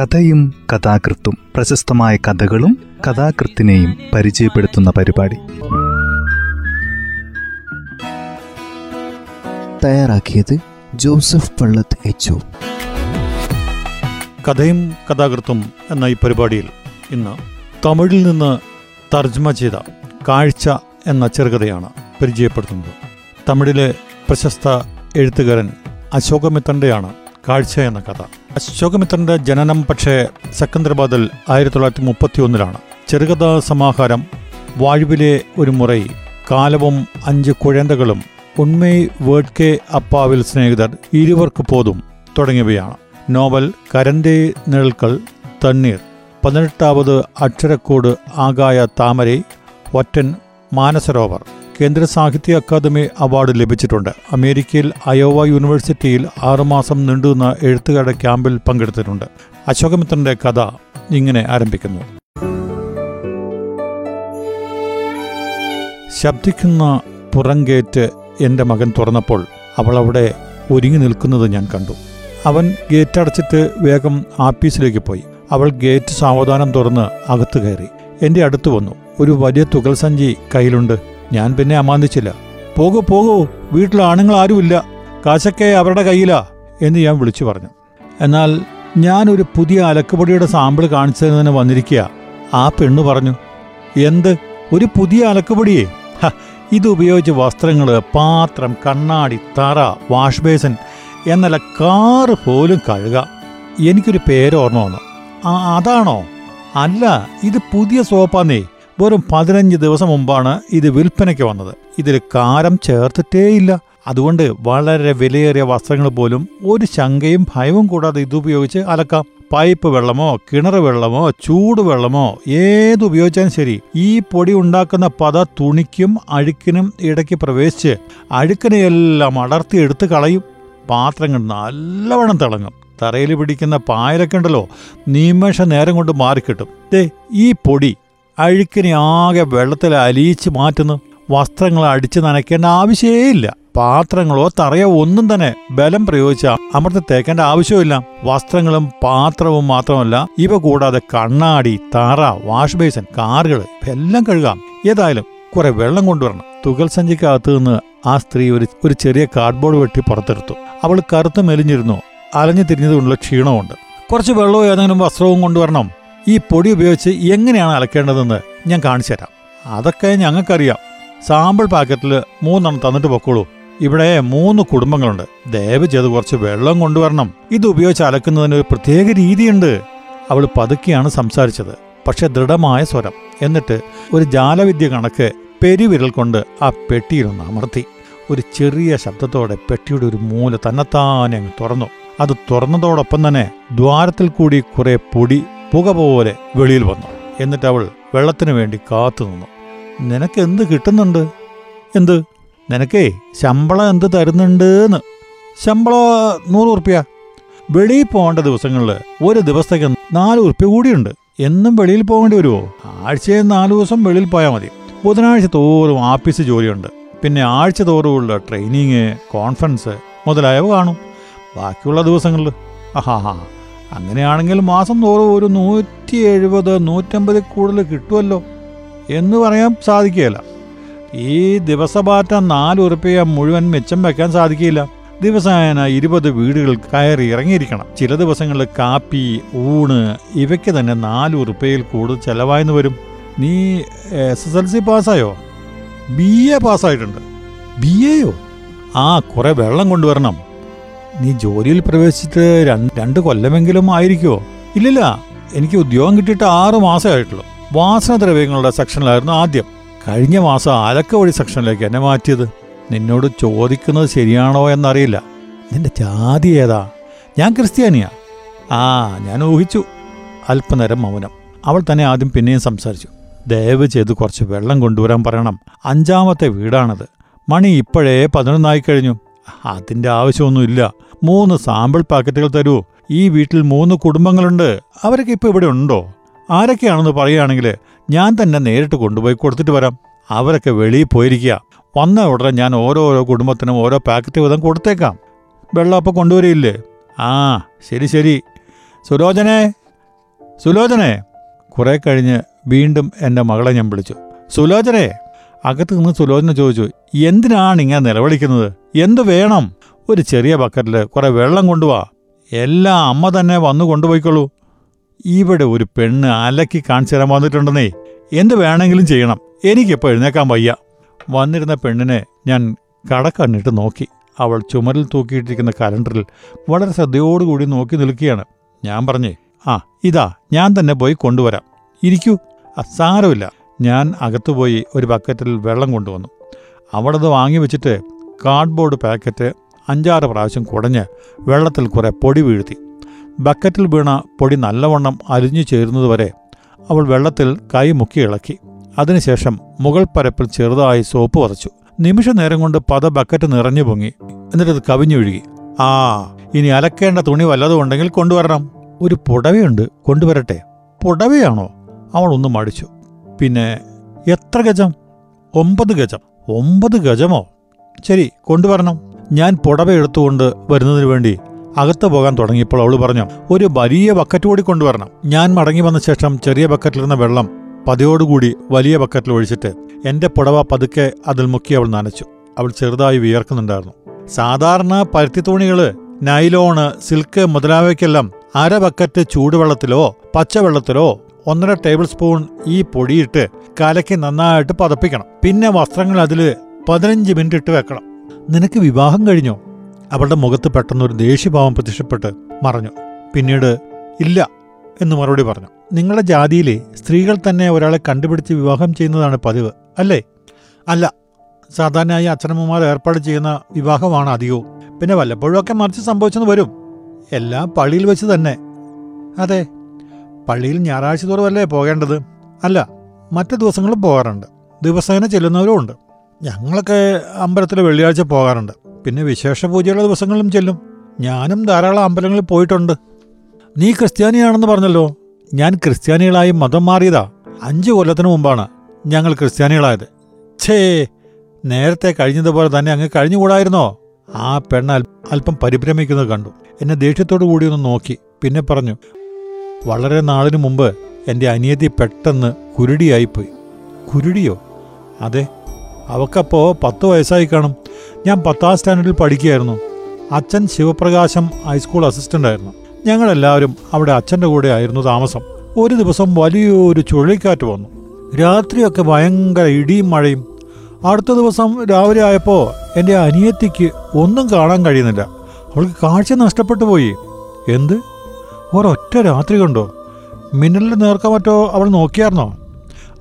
കഥയും കഥാകൃത്തും പ്രശസ്തമായ കഥകളും കഥാകൃത്തിനെയും പരിചയപ്പെടുത്തുന്ന പരിപാടി. തയ്യാറാക്കിയത് ജോസഫ് പള്ളത്ത് എച്ച് കഥയും കഥാകൃത്തും എന്ന ഈ പരിപാടിയിൽ ഇന്ന് തമിഴിൽ നിന്ന് തർജ്മ ചെയ്ത കാഴ്ച എന്ന ചെറുകഥയാണ് പരിചയപ്പെടുത്തുന്നത്. തമിഴിലെ പ്രശസ്ത എഴുത്തുകാരൻ അശോകമിത്രന്റെയാണ് കാഴ്ച എന്ന കഥ. അശോകമിത്രന്റെ ജനനം പക്ഷേ സെക്കന്ദരാബാദിൽ ആയിരത്തി തൊള്ളായിരത്തി മുപ്പത്തി ഒന്നിലാണ് ചെറുകഥാ സമാഹാരം വാഴുവിലെ ഒരു മുറൈ കാലവും അഞ്ച് കുഴന്തകളും ഉണ്മൈ വേഡ്കെ അപ്പാവിൽ സ്നേഹിതർ ഇരുവർക്ക് പോതും തുടങ്ങിയവയാണ്. നോവൽ കരന്റെ നിഴൽക്കൾ തണ്ണീർ പതിനെട്ടാവത് അക്ഷരക്കോട് ആകായ താമരെ ഒറ്റൻ മാനസരോവർ. കേന്ദ്ര സാഹിത്യ അക്കാദമി അവാർഡ് ലഭിച്ചിട്ടുണ്ട്. അമേരിക്കയിൽ അയോവ യൂണിവേഴ്സിറ്റിയിൽ ആറുമാസം നീണ്ടുനിന്ന എഴുത്തുകാരുടെ ക്യാമ്പിൽ പങ്കെടുത്തിട്ടുണ്ട്. അശോകമിത്രന്റെ കഥ ഇങ്ങനെ ആരംഭിക്കുന്നു. ശബ്ദിക്കുന്ന പുറംഗേറ്റ് എന്റെ മകൻ തുറന്നപ്പോൾ അവൾ അവിടെ ഒരുങ്ങി നിൽക്കുന്നത് ഞാൻ കണ്ടു. അവൻ ഗേറ്റ് അടച്ചിട്ട് വേഗം ആപ്പീസിലേക്ക് പോയി. അവൾ ഗേറ്റ് സാവധാനം തുറന്ന് അകത്ത് കയറി. എന്റെ അടുത്ത് വന്നു. ഒരു വലിയ തുകൽ സഞ്ചി കയ്യിലുണ്ട്. ഞാൻ പിന്നെ അമാന്തിച്ചില്ല. പോകൂ പോകൂ വീട്ടിൽ ആണുങ്ങൾ ആരുമില്ല കാശൊക്കെ അവരുടെ കയ്യിലാ എന്ന് ഞാൻ വിളിച്ചു പറഞ്ഞു. എന്നാൽ ഞാൻ ഒരു പുതിയ അലക്കുപൊടിയുടെ സാമ്പിൾ കാണിച്ചതിന് വന്നിരിക്കുക. ആ പെണ്ണു പറഞ്ഞു എന്ത്? ഒരു പുതിയ അലക്കുപൊടിയേ? ഇതുപയോഗിച്ച് വസ്ത്രങ്ങൾ പാത്രം കണ്ണാടി തറ വാഷ് ബേസിൻ എന്നല്ല കാറ് പോലും കഴുക. എനിക്കൊരു പേര് ഓർമ്മ വന്നു. അതാണോ? അല്ല ഇത് പുതിയ സോപ്പാന്നേ. വെറും പതിനഞ്ച് ദിവസം മുമ്പാണ് ഇത് വിൽപ്പനയ്ക്ക് വന്നത്. ഇതിൽ കാരം ചേർത്തിട്ടേയില്ല. അതുകൊണ്ട് വളരെ വിലയേറിയ വസ്ത്രങ്ങൾ പോലും ഒരു ശങ്കയും ഭയവും കൂടാതെ ഇതുപയോഗിച്ച് അലക്കാം. പൈപ്പ് വെള്ളമോ കിണർ വെള്ളമോ ചൂടുവെള്ളമോ ഏതുപയോഗിച്ചാലും ശരി ഈ പൊടി ഉണ്ടാക്കുന്ന പത തുണിക്കും അഴുക്കിനും ഇടയ്ക്ക് പ്രവേശിച്ച് അഴുക്കിനെയെല്ലാം അടർത്തി എടുത്ത് കളയും. പാത്രങ്ങൾ നല്ലവണ്ണം തിളങ്ങും. തറയിൽ പിടിക്കുന്ന പായലൊക്കെ ഉണ്ടല്ലോ നിമിഷ നേരം കൊണ്ട് മാറിക്കിട്ടും. ദേ ഈ പൊടി അഴുക്കിനെ ആകെ വെള്ളത്തിൽ അലിയിച്ച് മാറ്റുന്നു. വസ്ത്രങ്ങൾ അടിച്ച് നനയ്ക്കേണ്ട ആവശ്യമേയില്ല പാത്രങ്ങളോ തറയോ ഒന്നും തന്നെ ബലം പ്രയോഗിച്ച അമൃത തേക്കേണ്ട ആവശ്യമില്ല വസ്ത്രങ്ങളും പാത്രവും മാത്രമല്ല ഇവ കൂടാതെ കണ്ണാടി തറ വാഷ് ബേസൻ കാറുകൾ എല്ലാം കഴുകാം. ഏതായാലും കുറെ വെള്ളം കൊണ്ടുവരണം. തുകൽ സഞ്ചിക്കകത്ത് നിന്ന് ആ സ്ത്രീ ഒരു ഒരു ചെറിയ കാർഡ്ബോർഡ് വെട്ടി പുറത്തെടുത്തു. അവൾ കറുത്ത് മെലിഞ്ഞിരുന്നു. അലഞ്ഞു തിരിഞ്ഞതുകൊണ്ടുള്ള ക്ഷീണമുണ്ട് കുറച്ച് വെള്ളവും ഏതെങ്കിലും വസ്ത്രവും കൊണ്ടുവരണം. ഈ പൊടി ഉപയോഗിച്ച് എങ്ങനെയാണ് അലക്കേണ്ടതെന്ന് ഞാൻ കാണിച്ചു തരാം. അതൊക്കെ ഞങ്ങൾക്കറിയാം. സാമ്പിൾ പാക്കറ്റിൽ മൂന്നെണ്ണം തന്നിട്ട് പൊക്കോളൂ. ഇവിടെ മൂന്ന് കുടുംബങ്ങളുണ്ട്. ദയവ് ചെയ്ത് കുറച്ച് വെള്ളം കൊണ്ടുവരണം. ഇത് ഉപയോഗിച്ച് അലക്കുന്നതിന് ഒരു പ്രത്യേക രീതിയുണ്ട്. അവൾ പതുക്കെയാണ് സംസാരിച്ചത്. പക്ഷെ ദൃഢമായ സ്വരം. എന്നിട്ട് ഒരു ജാലവിദ്യ കണക്ക് പെരുവിരൽ കൊണ്ട് ആ പെട്ടിയിലൊന്ന് അമർത്തി. ഒരു ചെറിയ ശബ്ദത്തോടെ പെട്ടിയുടെ ഒരു മൂല തന്നെത്താനെ അങ്ങ് തുറന്നു. അത് തുറന്നതോടൊപ്പം തന്നെ ദ്വാരത്തിൽ കൂടി കുറെ പൊടി പുക പോലെ വെളിയിൽ വന്നു. എന്നിട്ട് അവൾ വെള്ളത്തിന് വേണ്ടി കാത്തു നിന്നു. നിനക്ക് എന്ത് കിട്ടുന്നുണ്ട്? എന്ത്? നിനക്കേ ശമ്പളം എന്ത് തരുന്നുണ്ട് എന്ന് ശമ്പളം നൂറ് ഉറുപ്പ്യ. വെളിയിൽ പോകേണ്ട ദിവസങ്ങളിൽ ഒരു ദിവസത്തേക്ക് നാല് ഉറുപ്പ്യ കൂടിയുണ്ട്. എന്നും വെളിയിൽ പോകേണ്ടി വരുമോ? ആഴ്ചയിൽ നാല് ദിവസം വെളിയിൽ പോയാൽ മതി. ബുധനാഴ്ച തോറും ആഫീസ് ജോലിയുണ്ട്. പിന്നെ ആഴ്ച തോറുമുള്ള ട്രെയിനിങ് കോൺഫറൻസ് മുതലായവ കാണും. ബാക്കിയുള്ള ദിവസങ്ങളിൽ. ആഹാ അങ്ങനെയാണെങ്കിൽ മാസം തോറും ഒരു നൂറ്റി എഴുപത് നൂറ്റമ്പതിൽ കൂടുതൽ കിട്ടുമല്ലോ എന്ന് പറയാൻ സാധിക്കുകയില്ല. ഈ ദിവസപാറ്റ നാല് ഉറുപ്പിക മുഴുവൻ മെച്ചം വെക്കാൻ സാധിക്കില്ല ദിവസേന ഇരുപത് വീടുകൾ കയറി ഇറങ്ങിയിരിക്കണം. ചില ദിവസങ്ങളിൽ കാപ്പി ഊണ് ഇവയ്ക്ക് തന്നെ നാല് ഉറുപ്പയിൽ കൂടുതൽ ചെലവായെന്ന് വരും. നീ എസ് എസ് എൽ സി പാസ്സായോ? ബി എ പാസ്സായിട്ടുണ്ട്. ബി എയോ? ആ കുറേ വെള്ളം കൊണ്ടുവരണം. നീ ജോലിയിൽ പ്രവേശിച്ചിട്ട് രണ്ട് കൊല്ലമെങ്കിലും ആയിരിക്കുമോ ഇല്ലില്ല. എനിക്ക് ഉദ്യോഗം കിട്ടിയിട്ട് ആറ് മാസമായിട്ടുള്ളൂ വാസനദ്രവ്യങ്ങളുടെ സെക്ഷനിലായിരുന്നു ആദ്യം. കഴിഞ്ഞ മാസം അലക്ക വഴി സെക്ഷനിലേക്ക് എന്നെ മാറ്റിയത്. നിന്നോട് ചോദിക്കുന്നത് ശരിയാണോ എന്നറിയില്ല. നിന്റെ ജാതി ഏതാ? ഞാൻ ക്രിസ്ത്യാനിയാ. ആ ഞാൻ ഊഹിച്ചു. അല്പനേരം മൗനം. അവൾ തന്നെ ആദ്യം പിന്നെയും സംസാരിച്ചു. ദയവ് ചെയ്ത് കുറച്ച് വെള്ളം കൊണ്ടുവരാൻ പറയണം. അഞ്ചാമത്തെ വീടാണത്. മണി ഇപ്പോഴേ പതിനൊന്നായി കഴിഞ്ഞു. അതിന്റെ ആവശ്യമൊന്നുമില്ല. മൂന്ന് സാമ്പിൾ പാക്കറ്റുകൾ തരൂ. ഈ വീട്ടിൽ മൂന്ന് കുടുംബങ്ങളുണ്ട്. അവരൊക്കെ ഇപ്പോൾ ഇവിടെ ഉണ്ടോ? ആരൊക്കെയാണെന്ന് പറയുകയാണെങ്കിൽ ഞാൻ തന്നെ നേരിട്ട് കൊണ്ടുപോയി കൊടുത്തിട്ട് വരാം. അവരൊക്കെ വെളിയിൽ പോയിരിക്കുക. വന്ന ഉടനെ ഞാൻ ഓരോരോ കുടുംബത്തിനും ഓരോ പാക്കറ്റ് വീതം കൊടുത്തേക്കാം. വെള്ളം അപ്പം കൊണ്ടുവരില്ലേ ആ ശരി ശരി. സുലോചനെ സുലോചനെ. കുറെ കഴിഞ്ഞ് വീണ്ടും എന്റെ മകളെ ഞാൻ വിളിച്ചു. സുലോചനെ അകത്ത് നിന്ന് സുലോചന ചോദിച്ചു എന്തിനാണ് ഇങ്ങനെ നിലവിളിക്കുന്നത്? എന്ത് വേണം? ഒരു ചെറിയ ബക്കറ്റിൽ കുറേ വെള്ളം കൊണ്ടുവാ. എല്ലാം അമ്മ തന്നെ വന്നു കൊണ്ടുപോയിക്കോളൂ. ഇവിടെ ഒരു പെണ്ണ് അലക്കി കാണിച്ചു തരാൻ വന്നിട്ടുണ്ടെന്നേ. എന്ത് വേണമെങ്കിലും ചെയ്യണം. എനിക്കിപ്പോൾ എഴുന്നേക്കാൻ വയ്യ. വന്നിരുന്ന പെണ്ണിനെ ഞാൻ കടക്കണ്ണിട്ട് നോക്കി. അവൾ ചുമരിൽ തൂക്കിയിട്ടിരിക്കുന്ന കലണ്ടറിൽ വളരെ ശ്രദ്ധയോടുകൂടി നോക്കി നിൽക്കുകയാണ്. ഞാൻ പറഞ്ഞേ ആ ഇതാ ഞാൻ തന്നെ പോയി കൊണ്ടുവരാം. ഇരിക്കൂ. സാരമില്ല ഞാൻ അകത്തുപോയി ഒരു ബക്കറ്റിൽ വെള്ളം കൊണ്ടുവന്നു. അവിടെ അത് വാങ്ങി വെച്ചിട്ട് കാർഡ്ബോർഡ് പാക്കറ്റ് അഞ്ചാറ് പ്രാവശ്യം കുടഞ്ഞ് വെള്ളത്തിൽ കുറേ പൊടി വീഴ്ത്തി. ബക്കറ്റിൽ വീണ പൊടി നല്ലവണ്ണം അരിഞ്ഞു ചേരുന്നതുവരെ അവൾ വെള്ളത്തിൽ കൈ മുക്കി ഇളക്കി. അതിനുശേഷം മുകൾ പരപ്പിൽ ചെറുതായി സോപ്പ് വതച്ചു. നിമിഷ നേരം കൊണ്ട് പത ബക്കറ്റ് നിറഞ്ഞു പൊങ്ങി. എന്നിട്ടത് കവിഞ്ഞൊഴുകി ആ ഇനി അലക്കേണ്ട തുണി വല്ലതും ഉണ്ടെങ്കിൽ കൊണ്ടുവരണം. ഒരു പുടവയുണ്ട് കൊണ്ടുവരട്ടെ. പുടവയാണോ? അവൾ ഒന്ന് മടിച്ചു. പിന്നെ എത്ര ഗജം? ഒമ്പത് ഗജം. ഒമ്പത് ഗജമോ? ശരി കൊണ്ടുവരണം. ഞാൻ പുടവ എടുത്തുകൊണ്ട് വരുന്നതിന് വേണ്ടി അകത്ത് പോകാൻ തുടങ്ങിയപ്പോൾ അവൾ പറഞ്ഞു ഒരു വലിയ ബക്കറ്റ് കൂടി കൊണ്ടുവരണം. ഞാൻ മടങ്ങി വന്ന ശേഷം ചെറിയ ബക്കറ്റിലിരുന്ന വെള്ളം പതിയോടുകൂടി വലിയ ബക്കറ്റിൽ ഒഴിച്ചിട്ട് എന്റെ പുടവ പതുക്കെ അതിൽ മുക്കി അവൾ നനച്ചു. അവൾ ചെറുതായി വിയർക്കുന്നുണ്ടായിരുന്നു. സാധാരണ പരുത്തി തുണികൾ നൈലോണ് സിൽക്ക് മുതലായവയ്ക്കെല്ലാം അര ബക്കറ്റ് ചൂടുവെള്ളത്തിലോ പച്ചവെള്ളത്തിലോ ഒന്നര ടേബിൾ സ്പൂൺ ഈ പൊടിയിട്ട് കലക്കി നന്നായിട്ട് പതപ്പിക്കണം. പിന്നെ വസ്ത്രങ്ങൾ അതിൽ പതിനഞ്ച് മിനിറ്റ് ഇട്ട് വെക്കണം. നിനക്ക് വിവാഹം കഴിഞ്ഞോ? അവളുടെ മുഖത്ത് പെട്ടെന്നൊരു ദേഷ്യഭാവം പ്രത്യക്ഷപ്പെട്ട് മറഞ്ഞു. പിന്നീട് ഇല്ല എന്ന് മറുപടി പറഞ്ഞു. നിങ്ങളുടെ ജാതിയിലെ സ്ത്രീകൾ തന്നെ ഒരാളെ കണ്ടുപിടിച്ച് വിവാഹം ചെയ്യുന്നതാണ് പതിവ് അല്ലേ? അല്ല സാധാരണയായി അച്ഛനമ്മമാർ ഏർപ്പാട് ചെയ്യുന്ന വിവാഹമാണ് അധികവും. പിന്നെ വല്ലപ്പോഴുമൊക്കെ മറിച്ച് സംഭവിച്ചെന്ന് വരും. എല്ലാം പള്ളിയിൽ വെച്ച് തന്നെ. അതെ പള്ളിയിൽ ഞായറാഴ്ച തോറും അല്ലേ പോകേണ്ടത്? അല്ല മറ്റു ദിവസങ്ങളും പോകാറുണ്ട്. ദിവസേന ചെല്ലുന്നവരും ഉണ്ട്. ഞങ്ങളൊക്കെ അമ്പലത്തിൽ വെള്ളിയാഴ്ച പോകാറുണ്ട്. പിന്നെ വിശേഷ പൂജയുള്ള ദിവസങ്ങളിലും ചെല്ലും. ഞാനും ധാരാളം അമ്പലങ്ങളിൽ പോയിട്ടുണ്ട്. നീ ക്രിസ്ത്യാനിയാണെന്ന് പറഞ്ഞല്ലോ. ഞാൻ ക്രിസ്ത്യാനികളായി മതം മാറിയതാ. അഞ്ച് കൊല്ലത്തിന് മുമ്പാണ് ഞങ്ങൾ ക്രിസ്ത്യാനികളായത്. ഛേ നേരത്തെ കഴിഞ്ഞതുപോലെ തന്നെ അങ്ങ് കഴിഞ്ഞുകൂടായിരുന്നോ? ആ പെണ്ണ് അല്പം പരിഭ്രമിക്കുന്നത് കണ്ടു. എന്നെ ദേഷ്യത്തോടു കൂടി ഒന്ന് നോക്കി. പിന്നെ പറഞ്ഞു വളരെ നാളിനു മുമ്പ് എന്റെ അനിയത്തി പെട്ടെന്ന് കുരുടിയായിപ്പോയി. കുരുടിയോ? അതെ അവക്കപ്പോ പത്ത് വയസ്സായി കാണും. ഞാൻ പത്താം സ്റ്റാൻഡേർഡിൽ പഠിക്കുകയായിരുന്നു. അച്ഛൻ ശിവപ്രകാശം ഹൈസ്കൂൾ അസിസ്റ്റന്റ് ആയിരുന്നു. ഞങ്ങളെല്ലാവരും അവിടെ അച്ഛന്റെ കൂടെ ആയിരുന്നു താമസം. ഒരു ദിവസം വലിയൊരു ചുഴലിക്കാറ്റ് വന്നു. രാത്രിയൊക്കെ ഭയങ്കര ഇടിയും മഴയും. അടുത്ത ദിവസം രാവിലെ ആയപ്പോൾ എന്റെ അനിയത്തിക്ക് ഒന്നും കാണാൻ കഴിയുന്നില്ല. അവൾക്ക് കാഴ്ച നഷ്ടപ്പെട്ടു പോയി. എന്ത്? ഒരൊറ്റ രാത്രി കണ്ടോ? മിന്നലിന്റെ നേർക്ക മറ്റോ അവൾ നോക്കിയായിരുന്നോ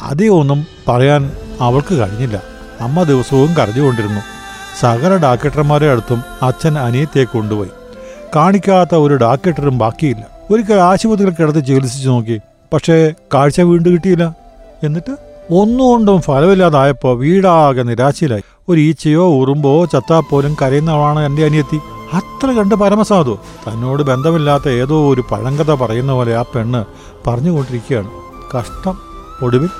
അതേ ഒന്നും പറയാൻ അവൾക്ക് കഴിഞ്ഞില്ല. അമ്മ ദിവസവും കരഞ്ഞുകൊണ്ടിരുന്നു. സകല ഡാക്ടർമാരെ അടുത്തും അച്ഛൻ അനിയത്തെ കൊണ്ടുപോയി. കാണിക്കാത്ത ഒരു ഡാക്ടറും ബാക്കിയില്ല. ഒരിക്കൽ ആശുപത്രിയിൽ കിടത്ത് ചികിത്സിച്ചു നോക്കി പക്ഷേ കാഴ്ച വീണ്ടും കിട്ടിയില്ല. എന്നിട്ട് ഒന്നുകൊണ്ടും ഫലമില്ലാതായപ്പോൾ വീടാകെ നിരാശയിലായി. ഒരു ഈച്ചയോ ഉറുമ്പോ ചത്താപ്പോലും കരയുന്നവളാണ് എന്റെ അനിയത്തി. അത്ര കണ്ട് പരമസാധു. തന്നോട് ബന്ധമില്ലാത്ത ഏതോ ഒരു പഴങ്കഥ പറയുന്ന പോലെ ആ പെണ്ണ് പറഞ്ഞുകൊണ്ടിരിക്കുകയാണ്. കഷ്ടം ഒടുവിൽ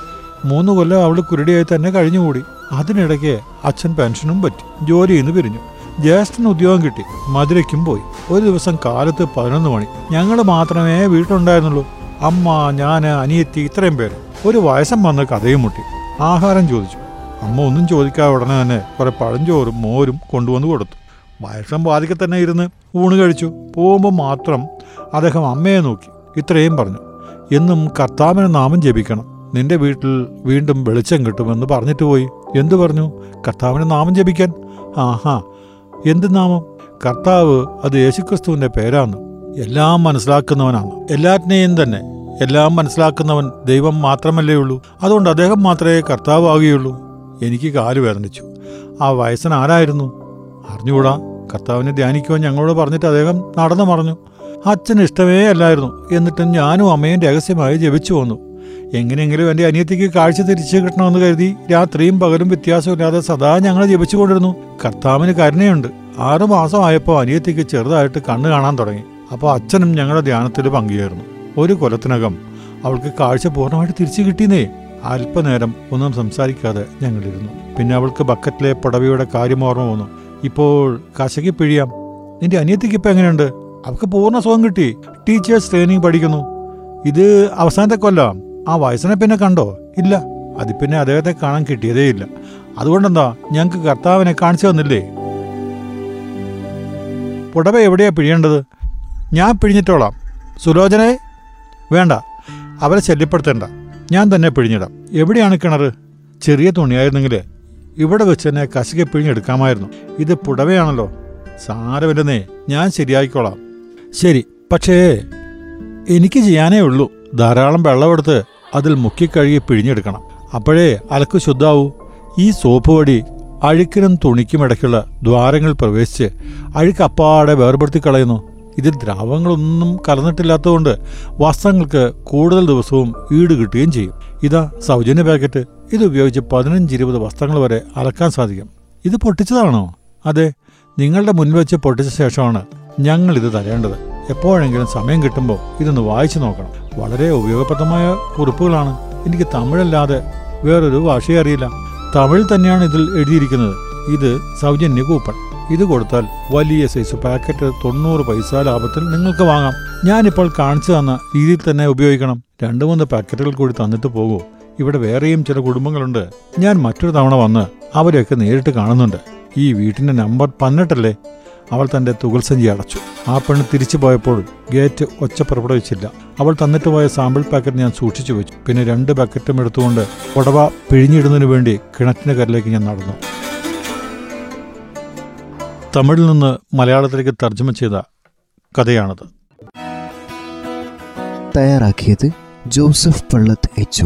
മൂന്ന് കൊല്ലം അവൾ കുരുടിയായി തന്നെ കഴിഞ്ഞുകൂടി. അതിനിടയ്ക്ക് അച്ഛൻ പെൻഷനും പറ്റി. ജോലിയിൽ നിന്ന് പിരിഞ്ഞു. ജ്യേഷ്ഠന് ഉദ്യോഗം കിട്ടി. മധുരയ്ക്കും പോയി. ഒരു ദിവസം കാലത്ത് പതിനൊന്ന് മണി. ഞങ്ങൾ മാത്രമേ വീട്ടിലുണ്ടായിരുന്നുള്ളൂ. അമ്മ ഞാൻ അനിയത്തി ഇത്രയും പേര്. ഒരു വയസ്സം വന്ന് കഥയും മുട്ടി. ആഹാരം ചോദിച്ചു. അമ്മ ഒന്നും ചോദിക്കാതെ ഉടനെ തന്നെ കുറെ പഴഞ്ചോറും മോരും കൊണ്ടുവന്ന് കൊടുത്തു. വയസ്സം വാതിക്കെ തന്നെ ഇരുന്ന് ഊണ് കഴിച്ചു. പോകുമ്പോൾ മാത്രം അദ്ദേഹം അമ്മയെ നോക്കി. ഇത്രയും പറഞ്ഞു. എന്നും കർത്താവിന് നാമം ജപിക്കണം. നിന്റെ വീട്ടിൽ വീണ്ടും വെളിച്ചം കിട്ടുമെന്ന് പറഞ്ഞിട്ട് പോയി. എന്തു പറഞ്ഞു? കർത്താവിന് നാമം ജപിക്കാൻ. ആഹാ എന്ത് നാമം? കർത്താവ് അത് യേശുക്രിസ്തുവിന്റെ പേരാണ്. എല്ലാം മനസ്സിലാക്കുന്നവനാണ്. എല്ലാറ്റിനെയും തന്നെ എല്ലാം മനസ്സിലാക്കുന്നവൻ ദൈവം മാത്രമല്ലേ ഉള്ളൂ. അതുകൊണ്ട് അദ്ദേഹം മാത്രമേ കർത്താവ് ആകുകയുള്ളൂ. എനിക്ക് കാൽ വേദനിച്ചു. ആ വയസ്സൻ ആരായിരുന്നു? അറിഞ്ഞുകൂടാ. കർത്താവിനെ ധ്യാനിക്കുവാൻ ഞങ്ങളോട് പറഞ്ഞിട്ട് അദ്ദേഹം നടന്നു പറഞ്ഞു അച്ഛൻ ഇഷ്ടമേ അല്ലായിരുന്നു. എന്നിട്ടും ഞാനും അമ്മയും രഹസ്യമായി ജപിച്ചു വന്നു. എങ്ങനെയെങ്കിലും എന്റെ അനിയത്തിക്ക് കാഴ്ച തിരിച്ചു കിട്ടണമെന്ന് കരുതി രാത്രിയും പകലും വ്യത്യാസമില്ലാതെ സദാ ഞങ്ങൾ ജപിച്ചുകൊണ്ടിരുന്നു കർത്താവിന് കരുണയുണ്ട്. ആറു മാസമായപ്പോൾ അനിയത്തിക്ക് ചെറുതായിട്ട് കണ്ണ് കാണാൻ തുടങ്ങി. അപ്പോൾ അച്ഛനും ഞങ്ങളുടെ ധ്യാനത്തിൽ പങ്കുചേർന്നു. ഒരു കൊലത്തിനകം അവൾക്ക് കാഴ്ച പൂർണമായിട്ട് തിരിച്ചു കിട്ടിയെന്നേ. അല്പനേരം ഒന്നും സംസാരിക്കാതെ ഞങ്ങളിരുന്നു. പിന്നെ അവൾക്ക് ബക്കറ്റിലെ പുടവയുടെ കാര്യം ഓർമ്മ വന്നു. ഇപ്പോൾ കശകി പിഴിയാം. നിന്റെ അനിയത്തിക്ക് ഇപ്പം എങ്ങനെയുണ്ട്? അവൾക്ക് പൂർണ സുഖം കിട്ടി. ടീച്ചേഴ്സ് ട്രെയിനിങ് പഠിക്കുന്നു. ഇത് അവസാനത്തെ കൊല്ലം. ആ വയസ്സിനെ പിന്നെ കണ്ടോ? ഇല്ല. അത് പിന്നെ അദ്ദേഹത്തെ കാണാൻ കിട്ടിയതേ ഇല്ല. അതുകൊണ്ടെന്താ? ഞങ്ങൾക്ക് കർത്താവിനെ കാണിച്ചു തന്നില്ലേ? പുടവ എവിടെയാ പിഴിയേണ്ടത്? ഞാൻ പിഴിഞ്ഞിട്ടോളാം. സുലോചനെ വേണ്ട. അവരെ ശല്യപ്പെടുത്തേണ്ട. ഞാൻ തന്നെ പിഴിഞ്ഞിടാം. എവിടെയാണ് കിണർ ചെറിയ തുണിയായിരുന്നെങ്കിൽ ഇവിടെ വെച്ച് തന്നെ കശിക പിഴിഞ്ഞെടുക്കാമായിരുന്നു. ഇത് പുടവയാണല്ലോ. സാരമില്ലെന്നേ. ഞാൻ ശരിയായിക്കോളാം. ശരി. പക്ഷേ എനിക്ക് ചെയ്യാനേ ഉള്ളൂ. ധാരാളം വെള്ളമെടുത്ത് അതിൽ മുക്കിക്കഴുകി പിഴിഞ്ഞെടുക്കണം. അപ്പോഴേ അലക്ക് ശുദ്ധാവൂ. ഈ സോപ്പ് വടി അഴുക്കിനും തുണിക്കും ഇടയ്ക്കുള്ള ദ്വാരങ്ങൾ പ്രവേശിച്ച് അഴുക്ക് അപ്പാടെ വേർപെടുത്തി കളയുന്നു. ഇതിൽ ദ്രാവകങ്ങളൊന്നും കലർന്നിട്ടില്ലാത്തതുകൊണ്ട് വസ്ത്രങ്ങൾക്ക് കൂടുതൽ ദിവസവും ഈട് കിട്ടുകയും ചെയ്യും. ഇതാ സൗജന്യ പാക്കറ്റ്. ഇത് ഉപയോഗിച്ച് പതിനഞ്ച് ഇരുപത് വസ്ത്രങ്ങൾ വരെ അലക്കാൻ സാധിക്കും. ഇത് പൊട്ടിച്ചതാണോ? അതെ നിങ്ങളുടെ മുൻവെച്ച് വെച്ച് പൊട്ടിച്ച ശേഷമാണ് ഞങ്ങൾ ഇത് തരേണ്ടത്. എപ്പോഴെങ്കിലും സമയം കിട്ടുമ്പോൾ ഇതൊന്ന് വായിച്ചു നോക്കണം. വളരെ ഉപയോഗപ്രദമായ കുറിപ്പുകളാണ്. എനിക്ക് തമിഴല്ലാതെ വേറൊരു ഭാഷയെ അറിയില്ല. തമിഴ് തന്നെയാണ് ഇതിൽ എഴുതിയിരിക്കുന്നത്. ഇത് സൗജന്യ കൂപ്പൺ. ഇത് കൊടുത്താൽ വലിയ സൈസ് പാക്കറ്റ് തൊണ്ണൂറ് പൈസ ലാഭത്തിൽ നിങ്ങൾക്ക് വാങ്ങാം. ഞാനിപ്പോൾ കാണിച്ചു തന്ന രീതിയിൽ തന്നെ ഉപയോഗിക്കണം. രണ്ട് മൂന്ന് പാക്കറ്റുകൾ കൂടി തന്നിട്ട് പോകൂ. ഇവിടെ വേറെയും ചില കുടുംബങ്ങളുണ്ട്. ഞാൻ മറ്റൊരു തവണ വന്ന് അവരെയൊക്കെ നേരിട്ട് കാണുന്നുണ്ട്. ഈ വീട്ടിന്റെ നമ്പർ പതിനെട്ടല്ലേ? അവൾ തന്റെ തുകൽസഞ്ചി അടച്ചു. ആ പെണ്ണ് തിരിച്ചു പോയപ്പോൾ ഗേറ്റ് ഒച്ച പുറപ്പെടുവിച്ചില്ല. അവൾ തന്നിട്ട് പോയ സാമ്പിൾ പാക്കറ്റ് ഞാൻ സൂക്ഷിച്ചു വെച്ചു. പിന്നെ രണ്ട് ബക്കറ്റും എടുത്തുകൊണ്ട് പുടവ പിഴിഞ്ഞിടുന്നതിന് വേണ്ടി കിണറ്റിന്റെ കരയിലേക്ക് ഞാൻ നടന്നു. തമിഴിൽ നിന്ന് മലയാളത്തിലേക്ക് തർജമ ചെയ്ത കഥയാണത്. തയ്യാറാക്കിയത് ജോസഫ് പള്ളത്ത് എച്ച്